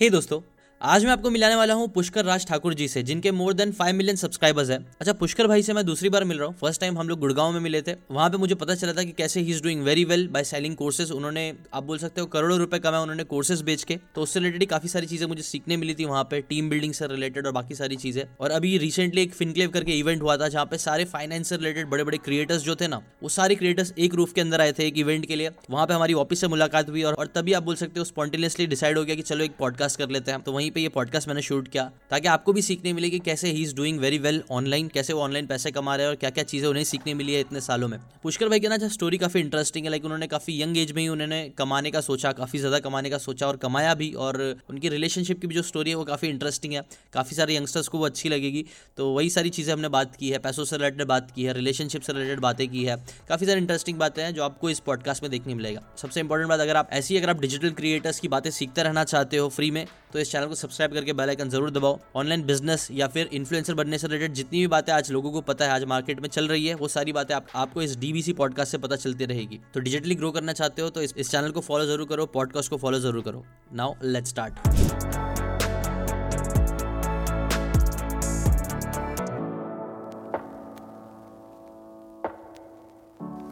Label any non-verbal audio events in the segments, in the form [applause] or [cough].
हे hey दोस्तों आज मैं आपको मिलाने वाला हूँ पुष्कर राज ठाकुर जी से, जिनके more than five million subscribers है। अच्छा पुष्कर भाई से मैं दूसरी बार मिल रहा हूँ। फ़र्स्ट टाइम हम लोग गुड़गांव में मिले थे। वहाँ पे मुझे पता चला था कि कैसे he is doing very well by selling courses उन्होंने, आप बोल सकते हो, करोड़ों रुपए कमाए उन्होंने कोर्सेज बेच के। तो उससे रिलेटेड काफ़ी सारी चीज़ें मुझे सीखने मिली थी वहाँ पे टीम बिल्डिंग से रिलेटेड और बाकी सारी चीज़ें। और अभी रिसेंटली एक फिनक्लेव करके इवेंट हुआ था, जहाँ पे सारे फाइनेंस से रिलेटेड बड़े बड़े क्रिएटर्स जो थे ना, वो सारे क्रिएटर्स एक रूफ के अंदर आए थे एक इवेंट के लिए। वहाँ पे हमारी ऑफ़िस से मुलाकात हुई और तभी आप बोल सकते हो स्पॉन्टेनियसली डिसाइड हो गया कि चलो एक पॉडकास्ट कर लेते हैं। तो वहीं पे ये पॉडकास्ट मैंने शूट किया, ताकि आपको भी सीखने मिले कि कैसे he is doing very well online कैसे वो ऑनलाइन पैसे कमा रहे हैं और क्या क्या चीज़ें उन्हें सीखने मिली है इतने सालों में। पुष्कर भाई का ना स्टोरी काफ़ी इंटरेस्टिंग है लाइक उन्होंने काफ़ी यंग एज में ही उन्होंने कमाने का सोचा, काफ़ी ज़्यादा कमाने का सोचा और कमाया भी, और उनकी रिलेशनशिप की भी जो स्टोरी है वो काफ़ी इंटरेस्टिंग है। काफ़ी सारे यंगस्टर्स को वो अच्छी लगेगी। तो वही सारी चीज़ें हमने बात की है, पैसों से रिलेटेड बात की है रिलेशनशिप से रिलेटेड बातें की है। काफ़ी सारी इंटरेस्टिंग बातें हैं जो आपको इस पॉडकास्ट में देखने मिलेगा। सबसे इंपॉर्टेंट बात, अगर आप ऐसी, अगर आप डिजिटल क्रिएटर्स की बातें सीखते रहना चाहते हो फ्री में तो इस चैनल को सब्सक्राइब करके बेल आइकन ज़रूर दबाओ। ऑनलाइन बिज़नेस या फिर इन्फ्लुएंसर बनने से रिलेटेड जितनी भी बातें आज लोगों को पता है आज मार्केट में चल रही है वो सारी बातें आप, आपको इस डीबीसी पॉडकास्ट से पता चलती रहेगी। तो डिजिटली ग्रो करना चाहते हो तो इस, इस चैनल को फॉलो ज़रूर करो पॉडकास्ट को फॉलो ज़रूर करो। नाउ लेट स्टार्ट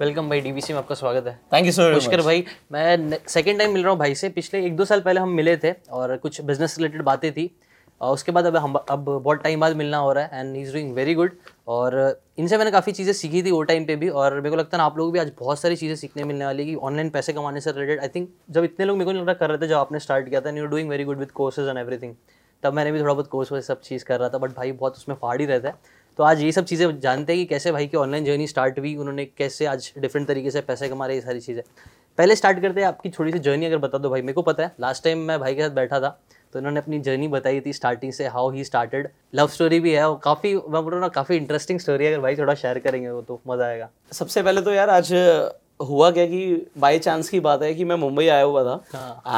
वेलकम भाई डीबीसी में आपका स्वागत है। थैंक यू सो पुष्कर भाई मैं सेकंड टाइम मिल रहा हूँ भाई से। पिछले एक दो साल पहले हम मिले थे और कुछ बिज़नेस रिलेटेड बातें थी। और उसके बाद अब हम अब बहुत टाइम बाद मिलना हो रहा है and he is doing very good और इनसे मैंने काफ़ी चीज़ें सीखी थी वो टाइम पे भी। और मेरे को लगता है ना आप लोग भी आज बहुत सारी चीज़ें सीखने मिलने वाली कि ऑनलाइन पैसे कमाने से रिलेटेड आई थिंक जब इतने लोग मेरे को नहीं लग रहा कर रहे थे जब आपने स्टार्ट किया था you doing very good with courses and everything तब मैंने भी थोड़ा बहुत कोर्स वो सब चीज़ कर रहा था। बट भाई बहुत उसमें फाड़ ही रहता है तो आज ये सब चीज़ें जानते हैं कि कैसे भाई की ऑनलाइन जर्नी स्टार्ट हुई उन्होंने कैसे आज डिफरेंट तरीके से पैसे कमा रहे ये सारी चीज़ें। पहले स्टार्ट करते हैं आपकी थोड़ी सी जर्नी अगर बता दो भाई मेरे को पता है लास्ट टाइम मैं भाई के साथ बैठा था तो इन्होंने अपनी जर्नी बताई थी स्टार्टिंग से how he started love story भी है और काफ़ी मैं बोल रहा हूँ काफ़ी इंटरेस्टिंग स्टोरी है अगर भाई थोड़ा शेयर करेंगे वो तो मज़ा आएगा। सबसे पहले तो यार आज हुआ क्या कि बाई चांस की बात है कि मैं मुंबई आया हुआ था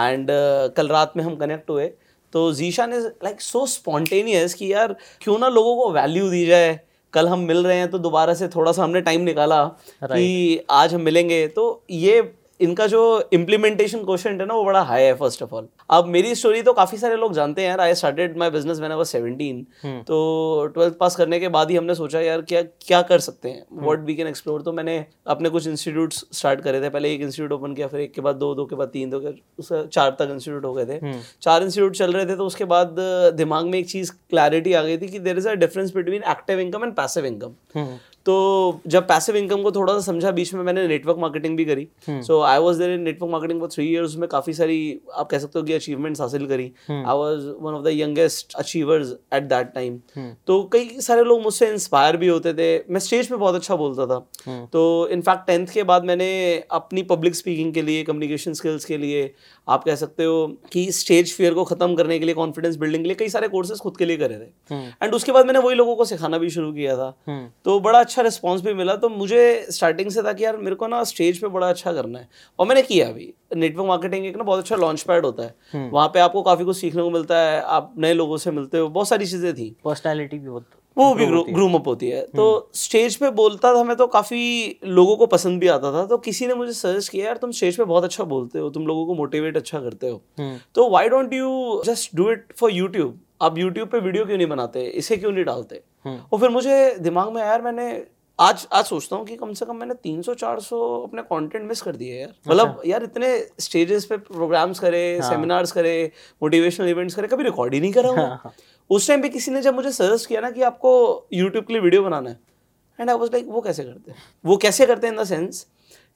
एंड हाँ। uh, कल रात में हम कनेक्ट हुए तो जीशा ने लाइक सो स्पॉन्टेनियस कि यार क्यों ना लोगों को वैल्यू दी जाए कल हम मिल रहे हैं तो दोबारा से थोड़ा सा हमने टाइम निकाला right. कि आज हम मिलेंगे तो ये इनका जो इम्प्लीमेंटेशन क्वेश्चन है ना वो बड़ा हाई है फ़र्स्ट ऑफ़ ऑल अब मेरी स्टोरी तो काफ़ी सारे लोग जानते हैं यार. I started my business when I 17 तो ट्वेल्थ पास करने के बाद ही हमने सोचा यार क्या क्या कर सकते हैं? व्हाट वी कैन एक्सप्लोर तो मैंने अपने कुछ इंस्टीट्यूट स्टार्ट करे थे. पहले एक इंस्टीट्यूट ओपन किया फिर एक के बाद दो दो के बाद तीन दो के चार तक इंस्टीट्यूट हो गए थे. हम्म। चार इंस्टीट्यूट चल रहे थे तो उसके बाद दिमाग में एक चीज़ क्लैरिटी आ गई थी कि there is a difference between active income and passive income तो जब पैसिव इनकम को थोड़ा सा समझा बीच में मैंने नेटवर्क मार्केटिंग भी करी। So I was there in network marketing for three years में काफ़ी सारी आप कह सकते हो कि अचीवमेंट्स हासिल करी। I was one of the youngest achievers at that time तो कई सारे लोग मुझसे इंस्पायर भी होते थे। मैं स्टेज पे बहुत अच्छा बोलता था। hmm. तो इनफैक्ट टेंथ के बाद मैंने अपनी पब्लिक स्पीकिंग के लिए कम्युनिकेशन स्किल्स के लिए आप कह सकते हो कि स्टेज फियर को खत्म करने के लिए कॉन्फिडेंस बिल्डिंग के लिए कई सारे कोर्सेज खुद के लिए करे थे। And hmm. उसके बाद मैंने वही लोगों को सिखाना भी शुरू किया था। hmm. तो बड़ा अच्छा रिस्पॉन्स भी मिला तो मुझे स्टार्टिंग से था कि यार मेरे को ना स्टेज पे बड़ा अच्छा करना है। और मैंने किया अभी नेटवर्क मार्केटिंग एक ना बहुत अच्छा लॉन्च पैड होता है। हम्म। वहाँ पे आपको काफ़ी कुछ सीखने को मिलता है आप नए लोगों से मिलते हो बहुत सारी चीज़ें थी। पर्सनैलिटी भी बहुत वो भी ग्रूम अप होती है। तो स्टेज हम्म। पे बोलता था मैं तो काफ़ी लोगों को पसंद भी आता था। तो किसी ने मुझे सजेस्ट किया यार तुम स्टेज पे बहुत अच्छा बोलते हो तुम लोगों को मोटिवेट अच्छा करते हो। हम्म। तो why don't you just do it for YouTube आप यूट्यूब पे वीडियो क्यों नहीं बनाते इसे क्यों नहीं डालते और फिर मुझे दिमाग में यार मैंने आज आज सोचता हूँ कि कम से कम मैंने 300-400 अपने कंटेंट मिस कर दिए यार अच्छा। मतलब यार इतने स्टेजेस पे प्रोग्राम्स करे हाँ. सेमिनार्स करे मोटिवेशनल इवेंट्स करे कभी रिकॉर्ड ही नहीं करा हाँ, हाँ. उस टाइम पे किसी ने जब मुझे सजेस्ट किया ना कि आपको यूट्यूब के लिए वीडियो बनाना है एंड आई वॉज़ लाइक वो कैसे करते हैं वो कैसे करते हैं इन द सेंस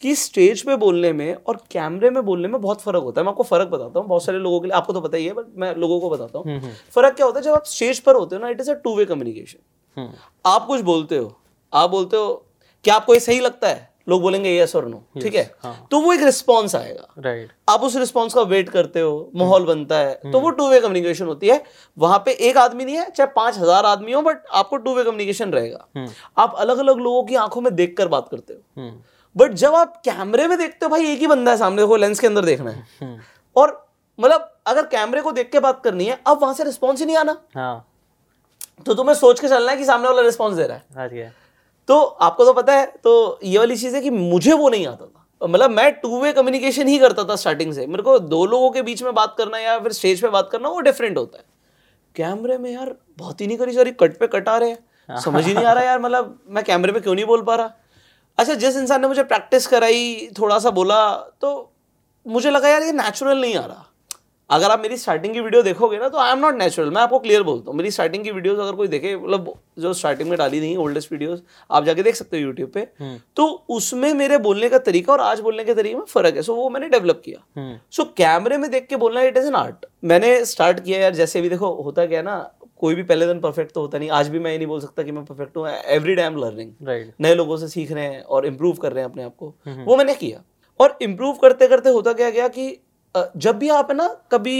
कि स्टेज पे बोलने में और कैमरे में बोलने में बहुत फ़र्क होता है। मैं आपको फ़र्क बताता हूँ बहुत सारे लोगों के लिए आपको तो पता ही है बट मैं लोगों को बताता हूँ। हम्म, हम्म। फ़र्क क्या होता है जब आप स्टेज पर होते हो ना it is a two way communication आप कुछ बोलते हो आप बोलते हो क्या आपको ये सही लगता है? लोग बोलेंगे यस और नो ठीक है? हाँ. तो वो एक रिस्पॉन्स आएगा। राइट आप उस रिस्पॉन्स का वेट करते हो माहौल. बनता है तो वो टू वे कम्युनिकेशन होती है। वहाँ पे एक आदमी नहीं है चाहे पाँच हज़ार आदमी हो बट आपको टू वे कम्युनिकेशन रहेगा। hmm. आप अलग अलग लोगों की आँखों में देख कर बात करते हो। बट. जब आप कैमरे में देखते हो भाई एक ही बंदा है सामने को लेंस के अंदर देखना है। और मतलब अगर कैमरे को देख के बात करनी है अब वहाँ से रिस्पॉन्स ही नहीं आना। हाँ. तो तुम्हें सोच के चलना है कि सामने वाला रिस्पॉन्स दे रहा है। हाँ, तो आपको तो पता है तो ये वाली चीज़ है कि मुझे वो नहीं आता था। मतलब मैं टू वे कम्युनिकेशन ही करता था स्टार्टिंग से। मेरे को दो लोगों के बीच में बात करना या फिर स्टेज पे बात करना वो डिफरेंट होता है। कैमरे में यार बहुत ही नहीं करी सारी कट पे कट आ रहे हैं। समझ ही नहीं आ रहा यार मतलब मैं कैमरे में क्यों नहीं बोल पा रहा? अच्छा जिस इंसान ने मुझे प्रैक्टिस कराई थोड़ा सा बोला तो मुझे लगा यार ये नेचुरल नहीं आ रहा। अगर आप मेरी स्टार्टिंग की वीडियो देखोगे ना तो आई एम नॉट नेचुरल मैं आपको क्लियर बोलता हूँ। मेरी स्टार्टिंग की वीडियोस अगर कोई देखे मतलब जो स्टार्टिंग में डाली थी ओल्डेस्ट वीडियोस आप जाके देख सकते हो यूट्यूब पे। हम्म। तो उसमें मेरे बोलने का तरीका और आज बोलने के तरीके में फ़र्क है। सो वो मैंने डेवलप किया। हम्म, सो कैमरे में देख के बोलना इट इज़ एन आर्ट मैंने स्टार्ट किया यार जैसे भी देखो होता क्या है ना कोई भी पहले दिन परफेक्ट तो होता नहीं। आज भी मैं ये नहीं बोल सकता कि मैं परफेक्ट हूँ एवरी डे एम लर्निंग नए लोगों से सीख रहे हैं और इम्प्रूव कर रहे हैं अपने आप को। वो मैंने किया। और इम्प्रूव करते करते होता क्या गया कि जब भी आप है ना कभी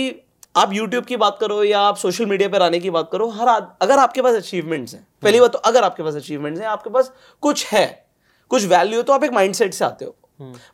आप YouTube की बात करो या आप सोशल मीडिया पर आने की बात करो हर अगर आपके पास अचीवमेंट्स हैं पहली बात तो अगर आपके पास अचीवमेंट्स हैं आपके पास कुछ है कुछ वैल्यू है तो आप एक माइंडसेट से आते हो।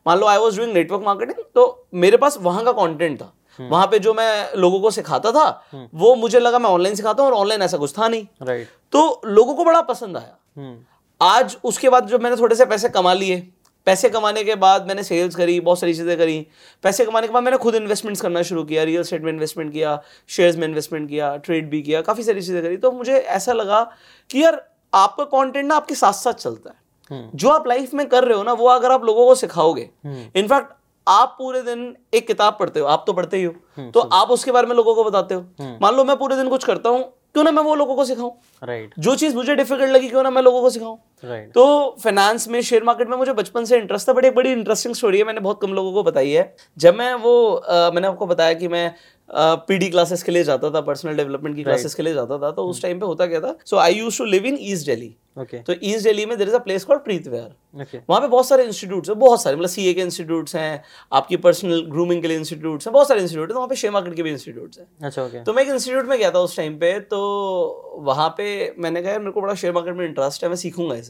मान लो I was doing network marketing तो मेरे पास वहाँ का कंटेंट था। वहाँ पे जो मैं लोगों को सिखाता था वो मुझे लगा मैं ऑनलाइन सिखाता हूँ और ऑनलाइन ऐसा कुछ था नहीं। राइट तो लोगों को बड़ा पसंद आया। हम्म, आज उसके बाद जब मैंने थोड़े से पैसे कमा लिए पैसे कमाने के बाद मैंने सेल्स करी बहुत सारी चीज़ें करी। पैसे कमाने के बाद मैंने खुद इन्वेस्टमेंट्स करना शुरू किया रियल स्टेट में इन्वेस्टमेंट किया शेयर्स में इन्वेस्टमेंट किया ट्रेड भी किया काफ़ी सारी चीज़ें करी। तो मुझे ऐसा लगा कि यार आपका कंटेंट ना आपके साथ साथ चलता है। जो आप लाइफ में कर रहे हो ना वो अगर आप लोगों को सिखाओगे इनफैक्ट आप पूरे दिन एक किताब पढ़ते हो आप तो पढ़ते ही हो। तो आप उसके बारे में लोगों को बताते हो। मान लो मैं पूरे दिन कुछ करता हूँ क्यों ना मैं वो लोगों को सिखाऊं? Right right. जो चीज़ मुझे डिफ़िकल्ट लगी क्यों ना मैं लोगों को सिखाऊं? राइट तो फाइनेंस में शेयर मार्केट में मुझे बचपन से इंटरेस्ट था बड़ी एक बड़ी इंटरेस्टिंग स्टोरी है मैंने बहुत कम लोगों को बताई है। जब मैं वो अ, मैंने आपको बताया कि मैं पीडी क्लासेस के लिए जाता था पर्सनल डेवलपमेंट की क्लासेस के लिए जाता था तो उस टाइम पे होता क्या था? So I used to live in East Delhi okay तो ईस्ट दिल्ली में there is a place called Preet Vihar okay वहाँ पे बहुत सारे इंस्टीट्यूट्स हैं बहुत सारे मतलब सीए के इंस्टीट्यूट्स हैं आपकी पर्सनल ग्रूमिंग के लिए इंस्टीट्यूट्स हैं बहुत सारे इंस्टीट्यूट हैं तो वहाँ पे शेयर मार्केट के भी इंस्टीट्यूट्स हैं। अच्छा ओके तो मैं एक इंस्टीट्यूट में गया था उस टाइम पे तो वहाँ पे मैंने कहा मेरे को बड़ा शेयर मार्केट में इंटरेस्ट है मैं सीखूँगा इसे।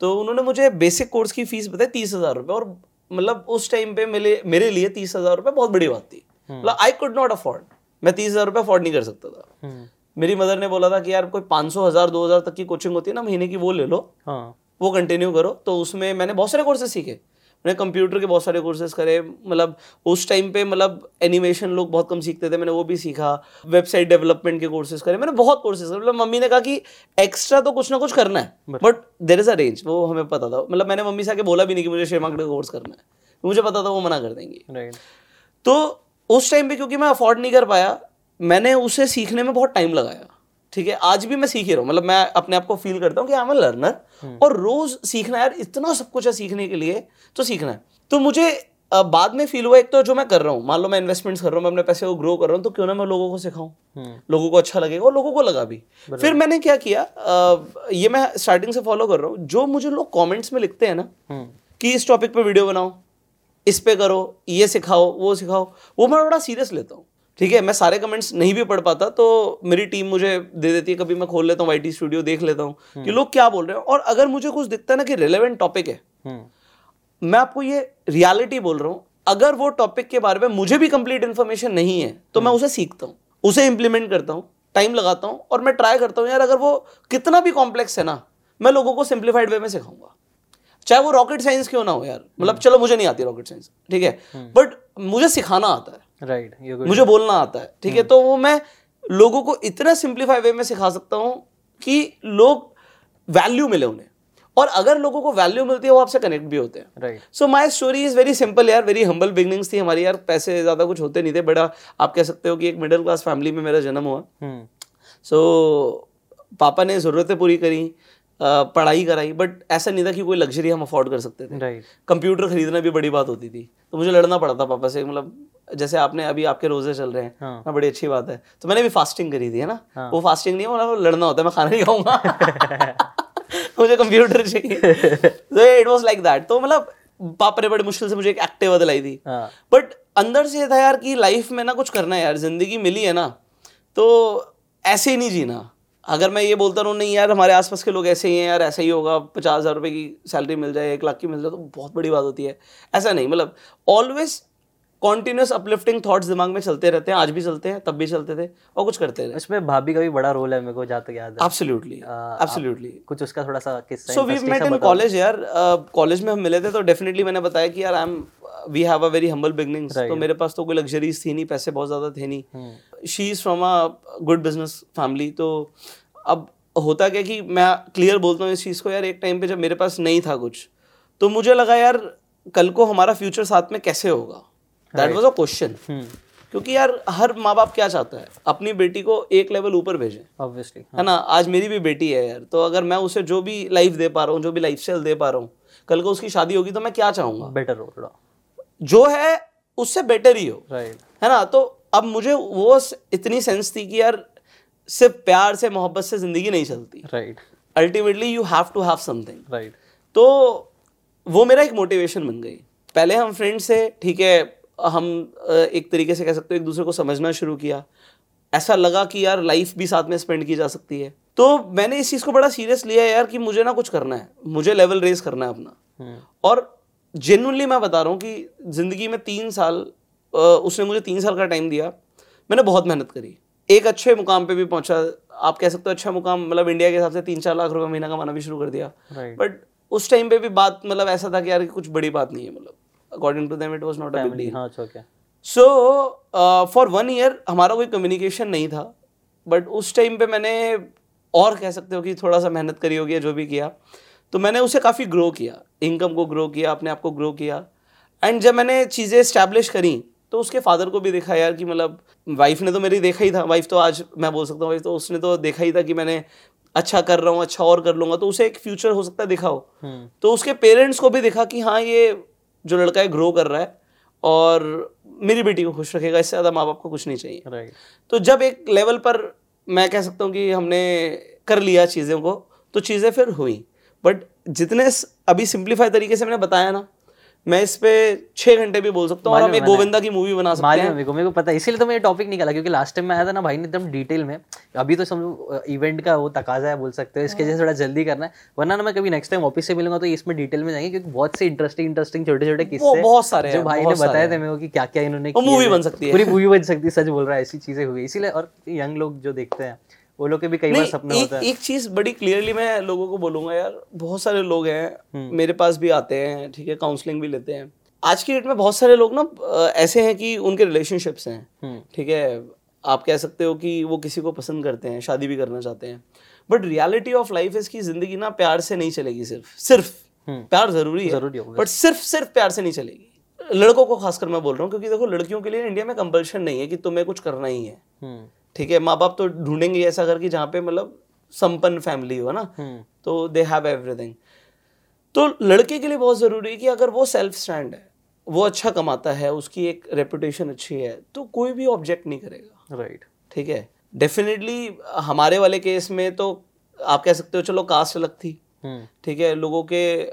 तो उन्होंने मुझे बेसिक कोर्स की फ़ीस बताई तीस हज़ार रुपये और मतलब उस टाइम पे मेरे मेरे लिए तीस हज़ार रुपये बहुत बड़ी बात थी। मतलब आई कुड नॉट अफोर्ड मैं तीस हज़ार रुपये अफोर्ड नहीं कर सकता था। हम्म, मेरी मदर ने बोला था कि यार कोई पाँच सौ हज़ार दो हज़ार तक की कोचिंग होती है ना महीने की वो ले लो हाँ। वो कंटिन्यू करो। तो उसमें मैंने बहुत सारे कोर्सेज सीखे। मैंने कंप्यूटर के बहुत सारे कोर्सेज करे मतलब उस टाइम पे मतलब एनिमेशन लोग बहुत कम सीखते थे मैंने वो भी सीखा। वेबसाइट डेवलपमेंट के कोर्सेज करे मैंने बहुत कोर्सेज करे। मतलब मम्मी ने कहा कि एक्स्ट्रा तो कुछ ना कुछ करना है but there is a range वो हमें पता था। मतलब मैंने मम्मी से आके बोला भी नहीं कि मुझे शेयर मार्केट का कोर्स करना है। मुझे पता था वो मना कर देंगी। तो उस टाइम पे क्योंकि मैं अफोर्ड नहीं कर पाया मैंने उसे सीखने में बहुत टाइम लगाया। ठीक है आज भी मैं सीख ही रहा हूँ। मतलब मैं अपने आप को फील करता हूँ कि आई एम लर्नर और रोज सीखना है यार इतना सब कुछ है सीखने के लिए तो सीखना है। तो मुझे बाद में फील हुआ एक तो जो मैं कर रहा हूँ मान लो मैं इन्वेस्टमेंट्स कर रहा हूँ मैं अपने पैसे को ग्रो कर रहा हूँ तो क्यों ना मैं लोगों को सिखाऊं? हम्म, लोगों को अच्छा लगेगा और लोगों को लगा भी। फिर मैंने क्या किया ये मैं स्टार्टिंग से फॉलो कर रहा हूँ। जो मुझे लोग कॉमेंट्स में लिखते हैं ना हम्म, कि इस टॉपिक पर वीडियो बनाओ इस पे करो ये सिखाओ वो सिखाओ वो मैं बड़ा सीरियस लेता हूँ। ठीक है मैं सारे कमेंट्स नहीं भी पढ़ पाता तो मेरी टीम मुझे दे देती है कभी मैं खोल लेता हूँ वाई स्टूडियो देख लेता हूँ कि लोग क्या बोल रहे हैं। और अगर मुझे कुछ दिखता है ना कि रिलेवेंट टॉपिक है हम्म, मैं आपको ये रियलिटी बोल रहा हूँ अगर वो टॉपिक के बारे में मुझे भी कंप्लीट इन्फॉर्मेशन नहीं है तो मैं उसे सीखता हूँ उसे इंप्लीमेंट करता हूँ टाइम लगाता हूँ और मैं ट्राई करता हूँ यार अगर वो कितना भी कॉम्प्लेक्स है ना मैं लोगों को सिंप्लीफाइड वे में सिखाऊँगा। चाहे वो रॉकेट साइंस क्यों ना हो यार मतलब चलो मुझे नहीं आती रॉकेट साइंस ठीक है? बट मुझे सिखाना आता है। राइट गुड मुझे बोलना आता है ठीक है? तो वो मैं लोगों को इतना सिंप्लीफाई वे में सिखा सकता हूँ कि लोग वैल्यू मिले उन्हें। और अगर लोगों को वैल्यू मिलती है वो आपसे कनेक्ट भी होते हैं। Right so my story is very simple यार वेरी हम्बल बिगनिंग्स थी हमारी यार। पैसे ज़्यादा कुछ होते नहीं थे बड़ा आप कह सकते हो कि एक मिडिल क्लास फैमिली में मेरा जन्म हुआ। सो पापा ने ज़रूरतें पूरी करी पढ़ाई कराई बट ऐसा नहीं था कि कोई लग्जरी हम अफोर्ड कर सकते थे। कंप्यूटर खरीदना भी बड़ी बात होती थी। तो मुझे लड़ना पड़ा था पापा से मतलब जैसे आपने अभी आपके रोज़े चल रहे हैं हाँ। हाँ बड़ी अच्छी बात है। तो मैंने भी फास्टिंग करी थी है ना? हाँ। वो फास्टिंग नहीं है मतलब लड़ना होता है मैं खाना नहीं खाऊँगा। [laughs] मुझे कंप्यूटर चाहिए। इट वाज लाइक दैट तो मतलब पापा ने बड़ी मुश्किल से मुझे एक एक्टिवा दिलाई थी। हाँ। बट अंदर से था यार कि लाइफ में ना कुछ करना है यार ज़िंदगी मिली है ना तो ऐसे ही नहीं जीना। अगर मैं ये बोलता रहूँ नहीं यार हमारे आसपास के लोग ऐसे ही हैं यार ऐसा ही होगा पचास हज़ार रुपये की सैलरी मिल जाए एक लाख की मिल जाए तो बहुत बड़ी बात होती है। ऐसा नहीं मतलब ऑलवेज कॉन्टिन्यूस अपलिफ्टिंग थॉट्स दिमाग में चलते रहते हैं आज भी चलते हैं तब भी चलते थे और कुछ करते रहे। इसमें भाभी का भी बड़ा रोल है मेरे को जहाँ तक याद है। एब्सोल्युटली एब्सोल्युटली कुछ उसका थोड़ा सा किस्सा so we met in college यार। कॉलेज में हम मिले थे तो डेफिनेटली मैंने बताया कि यार I am we have a very humble beginnings तो मेरे पास तो कोई लग्जरीज थी नहीं पैसे बहुत ज़्यादा थे नहीं। She is from a good business family तो अब होता क्या कि मैं क्लियर बोलता हूँ इस चीज़ को यार एक टाइम पे जब मेरे पास नहीं था कुछ तो मुझे लगा यार कल को हमारा फ्यूचर साथ में कैसे होगा? दैट वाज अ क्वेश्चन क्योंकि यार हर माँ बाप क्या चाहता है? अपनी बेटी को एक लेवल ऊपर भेजे। ऑब्वियसली है। ना? आज मेरी भी बेटी है यार तो अगर मैं उसे जो भी लाइफ दे पा रहा हूँ जो भी लाइफ स्टाइल दे पा रहा हूँ कल को उसकी शादी होगी तो मैं क्या चाहूँगा? बेटर हो। जो है उससे बेटर ही हो। राइट है ना? तो अब मुझे वो इतनी सेंस थी कि यार सिर्फ़ प्यार से मोहब्बत से ज़िंदगी नहीं चलती। Right ultimately you have to have something right तो वो मेरा एक मोटिवेशन बन गई। पहले हम फ्रेंड्स थे ठीक है हम एक तरीके से कह सकते हो एक दूसरे को समझना शुरू किया। ऐसा लगा कि यार लाइफ भी साथ में स्पेंड की जा सकती है। तो मैंने इस चीज़ को बड़ा सीरियस लिया यार कि मुझे ना कुछ करना है। मुझे लेवल रेस करना है अपना। और जेनुअनली मैं बता रहा हूँ कि ज़िंदगी में तीन साल उसने मुझे तीन साल का टाइम दिया। मैंने बहुत मेहनत करी। एक अच्छे मुकाम पे भी पहुँचा। आप कह सकते हो अच्छा मुकाम मतलब इंडिया के हिसाब से तीन चार लाख रुपए महीना कमाना भी शुरू कर दिया। Right. बट उस टाइम पे भी बात मतलब ऐसा था कि यार कुछ बड़ी बात नहीं है मतलब। According to them it was not a big deal हाँ है सो फॉर वन ईयर हमारा कोई कम्युनिकेशन नहीं था बट उस टाइम पे मैंने और कह सकते हो कि थोड़ा सा मेहनत करी होगी जो भी किया तो मैंने उसे काफ़ी ग्रो किया इनकम को ग्रो किया अपने आप को ग्रो किया. एंड जब मैंने चीज़ें इस्टेब्लिश करी तो उसके फादर को भी देखा यार कि मतलब वाइफ ने तो मेरी देखा ही था. वाइफ तो आज मैं बोल सकता हूँ वाइफ तो उसने तो देखा ही था कि मैंने अच्छा कर रहा हूँ अच्छा और कर लूँगा तो उसे एक फ्यूचर हो सकता है दिखाओ. हम्म. तो उसके पेरेंट्स को भी देखा कि हाँ ये जो लड़का है ग्रो कर रहा है और मेरी बेटी को खुश रखेगा इससे ज़्यादा माँ बाप को कुछ नहीं चाहिए। तो जब एक लेवल पर मैं कह सकता हूँ कि हमने कर लिया चीज़ों को तो चीज़ें फिर हुई। बट जितने अभी सिंप्लीफाई तरीके से मैंने बताया ना मैं इस पे छः घंटे भी बोल सकता हूँ और हम एक गोविंदा की मूवी बना सकते हैं मेरे को मेरे को पता है इसीलिए तो मैं ये टॉपिक निकाला क्योंकि लास्ट टाइम में आया था ना भाई ने एकदम डिटेल में अभी तो समझो इवेंट का वो तकाजा है बोल सकते हो इसके जैसे थोड़ा जल्दी करना है वरना ना मैं कभी नेक्स्ट टाइम ऑफ़िस से मिलूँगा तो इसमें डिटेल में जाएँगे क्योंकि बहुत से इंटरेस्टिंग इंटरेस्टिंग छोटे छोटे किस्से बहुत सारे जो भाई ने बताए थे मेरे को कि क्या क्या इन्होंने वो किए movie हैं। बन सकती है। पूरी मूवी बन सकती है सच बोल रहा है ऐसी चीज़ें हुई इसीलिए और यंग लोग जो देखते हैं वो लोग के भी कई बार सपने होता है। एक चीज़ बड़ी क्लियरली मैं लोगों को बोलूँगा यार बहुत सारे लोग हैं हम्म। मेरे पास भी आते हैं ठीक है काउंसलिंग भी लेते हैं। आज की डेट में बहुत सारे लोग ना ऐसे हैं कि उनके रिलेशनशिप्स हैं हम्म। ठीक है। आप कह सकते हो कि वो किसी को पसंद करते हैं शादी भी करना चाहते हैं। बट रियलिटी ऑफ़ लाइफ इसकी ज़िंदगी ना प्यार से नहीं चलेगी सिर्फ़ सिर्फ़। हम्म। प्यार ज़रूरी है। ज़रूरी बट सिर्फ़ सिर्फ़ प्यार से नहीं चलेगी। लड़कों को खासकर मैं बोल रहा हूँ क्योंकि देखो लड़कियों के लिए इंडिया में कंपल्शन नहीं है कि तुम्हें कुछ करना ही है। ठीक है माँ बाप तो ढूंढेंगे ऐसा घर की जहाँ पे मतलब संपन्न फैमिली हो ना? हम्म। तो दे हैव एवरीथिंग तो लड़के के लिए बहुत ज़रूरी है कि अगर वो सेल्फ स्टैंड है वो अच्छा कमाता है उसकी एक रेपुटेशन अच्छी है तो कोई भी ऑब्जेक्ट नहीं करेगा। राइट ठीक है? डेफिनेटली हमारे वाले केस में तो आप कह सकते हो चलो कास्ट अलग थी। हम्म। ठीक है? लोगों के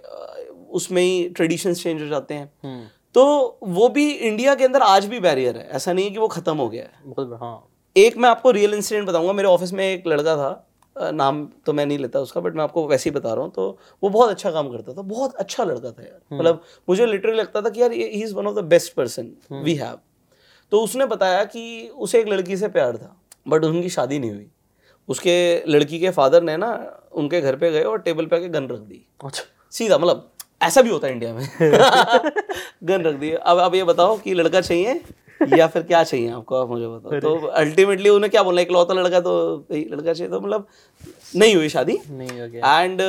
उसमें ही ट्रेडिशंस चेंज हो जाते हैं। हम्म। तो वो भी इंडिया के अंदर आज भी बैरियर है। ऐसा नहीं है कि वो ख़त्म हो गया है। हाँ एक मैं आपको रियल इंसिडेंट बताऊँगा। मेरे ऑफ़िस में एक लड़का था नाम तो मैं नहीं लेता उसका बट मैं आपको वैसे ही बता रहा हूँ। तो वो बहुत अच्छा काम करता था बहुत अच्छा लड़का था यार। मतलब मुझे लिटरली लगता था कि यार he is one of the best person we have तो उसने बताया कि उसे एक लड़की से प्यार था बट उनकी शादी नहीं हुई। उसके लड़की के फादर ने ना उनके घर पे गए और टेबल पे आके गन रख दी। अच्छा। सीधा मतलब ऐसा भी होता है इंडिया में। [laughs] गन रख दी। अब अब ये बताओ कि लड़का चाहिए या फिर क्या चाहिए आपको? आप मुझे बताओ। तो अल्टीमेटली उन्हें क्या बोलना एक लौता लड़का तो लड़का चाहिए तो मतलब नहीं हुई शादी। नहीं हो गया। एंड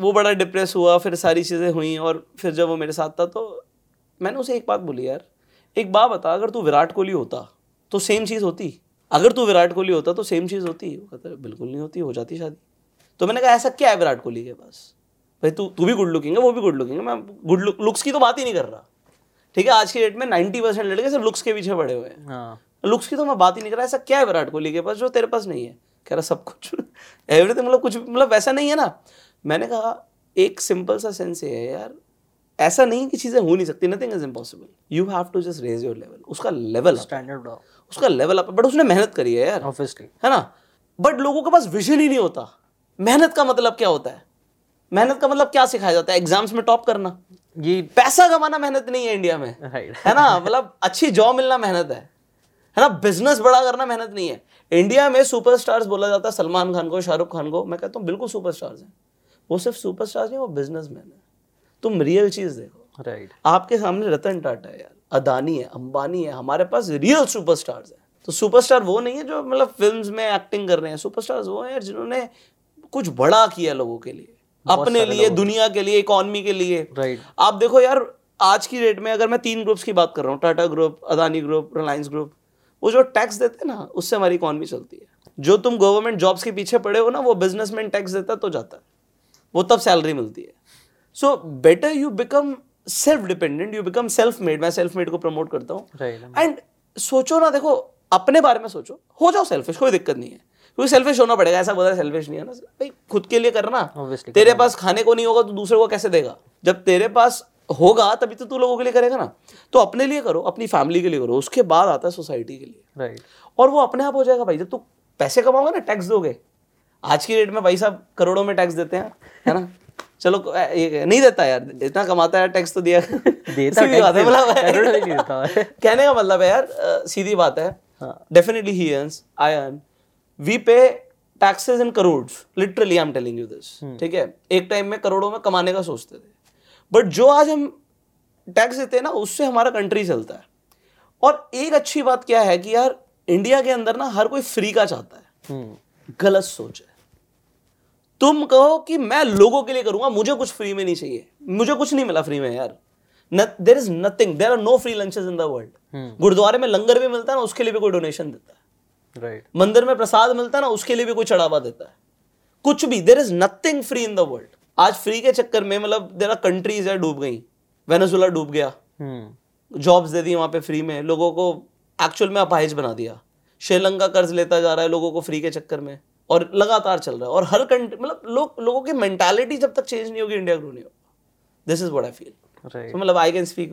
वो बड़ा डिप्रेस हुआ फिर सारी चीज़ें हुई और फिर जब वो मेरे साथ था तो मैंने उसे एक बात बोली यार एक बात बता अगर तू विराट कोहली होता तो सेम चीज़ होती। अगर तू विराट कोहली होता तो सेम चीज़ होती। वो कहता बिल्कुल नहीं होती हो जाती शादी। तो मैंने कहा ऐसा क्या है विराट कोहली के पास? भाई तू तू भी गुड लुकिंग है वो भी गुड लुकिंग है। मैं गुड लुक लुक्स की तो बात ही नहीं कर रहा। ठीक है आज की डेट में नाइन्टी परसेंट लड़के सिर्फ़ लुक्स के पीछे पड़े हुए हैं। हाँ। लुक्स की तो मैं बात ही नहीं कर रहा ऐसा क्या है विराट कोहली के पास जो तेरे पास नहीं है? कह रहा सब कुछ। [laughs] एवरीथिंग मतलब कुछ मतलब वैसा नहीं है ना। मैंने कहा एक सिंपल सा सेंस ये है यार ऐसा नहीं कि चीज़ें हो नहीं सकती nothing is impossible you have to just raise your level उसका लेवल स्टैंडर्ड उसका लेवल अप बट उसने मेहनत करी है यार। ऑब्वियसली है ना? बट लोगों के पास विजन ही नहीं होता। मेहनत का मतलब क्या होता है? मेहनत का मतलब क्या सिखाया जाता है? एग्ज़ाम्स में टॉप करना। ये पैसा कमाना मेहनत नहीं है इंडिया में। राइट है ना? मतलब अच्छी जॉब मिलना मेहनत है। है ना? बिज़नेस बड़ा करना मेहनत नहीं है। इंडिया में सुपरस्टार्स बोला जाता है सलमान खान को शाहरुख खान को। मैं कहता हूँ बिल्कुल सुपरस्टार्स हैं। वो सिर्फ़ सुपरस्टार्स नहीं वो बिजनेसमैन है। तुम रियल चीज़ देखो। Right right. आपके सामने रतन टाटा है यार। अदानी है अंबानी है हमारे पास रियल सुपरस्टार्स हैं। तो सुपरस्टार वो नहीं है जो मतलब फिल्म्स में एक्टिंग कर रहे हैं। सुपरस्टार्स वो हैं यार जिन्होंने कुछ बड़ा किया लोगों के लिए। अपने लिए दुनिया के लिए इकोनॉमी के लिए। राइट आप देखो यार आज की डेट में अगर मैं तीन ग्रुप्स की बात कर रहा हूँ Tata group Adani group Reliance group वो जो टैक्स देते हैं ना उससे हमारी इकोनॉमी चलती है। जो तुम गवर्नमेंट जॉब्स के पीछे पड़े हो ना वो बिजनेसमैन टैक्स देता तो जाता है। वो तब सैलरी मिलती है। So better you become self dependent you become self made मैं सेल्फ मेड को प्रमोट करता हूँ। एंड सोचो ना देखो अपने बारे में सोचो। हो जाओ सेल्फिश कोई दिक्कत नहीं है। क्योंकि सेल्फिश होना पड़ेगा ऐसा बोला सेल्फिश नहीं है ना। भाई खुद के लिए करना। Obviously, तेरे पास खाने को नहीं होगा तो दूसरे को कैसे देगा? जब तेरे पास होगा तभी तो तू लोगों के लिए करेगा ना। तो अपने लिए करो अपनी फैमिली के लिए करो उसके बाद आता है सोसाइटी के लिए। राइट और वो अपने आप हो जाएगा भाई जब तू पैसे कमाओगे ना टैक्स दोगे। आज की डेट में भाई साहब करोड़ों में टैक्स देते हैं है ना? [laughs] चलो ये नहीं देता यार इतना कमाता है टैक्स तो दिया। [laughs] देता [laughs] सीधी बात है मतलब। कहने का मतलब है यार सीधी बात है। हाँ। Definitely he earns I earn we pay taxes in crores literally I am telling you this ठीक है? एक टाइम में करोड़ों में कमाने का सोचते थे। बट जो आज हम टैक्स देते हैं ना उससे हमारा कंट्री चलता है। और एक अच्छी बात क्या है कि यार इंडिया के अंदर ना हर कोई फ्री का चाहता है। हम्म गलत सोच है। तुम कहो कि मैं लोगों के लिए करूँगा मुझे कुछ फ्री में नहीं चाहिए। मुझे कुछ नहीं मिला फ्री में यार। There is nothing there are no free lunches in the world गुरुद्वारे में लंगर भी मिलता है ना उसके लिए भी कोई डोनेशन देता है। राइट मंदिर में प्रसाद मिलता है ना उसके लिए भी कोई चढ़ावा देता है। कुछ भी there is nothing free in the world आज फ्री के चक्कर में मतलब देर आर कंट्रीज़ है डूब गई। वेनेजुला डूब गया। हम्म। जॉब्स दे दी वहाँ पे फ्री में। लोगों को एक्चुअल में अपाहिज बना दिया। श्रीलंका कर्ज लेता जा रहा है लोगों को फ्री के चक्कर में। और लगातार चल रहा है। और हर कंट्री मतलब लोग लोगों की मेंटालिटी जब तक चेंज नहीं होगी इंडिया ग्रो नहीं होगा। This is what I feel तो मतलब आई कैन स्पीक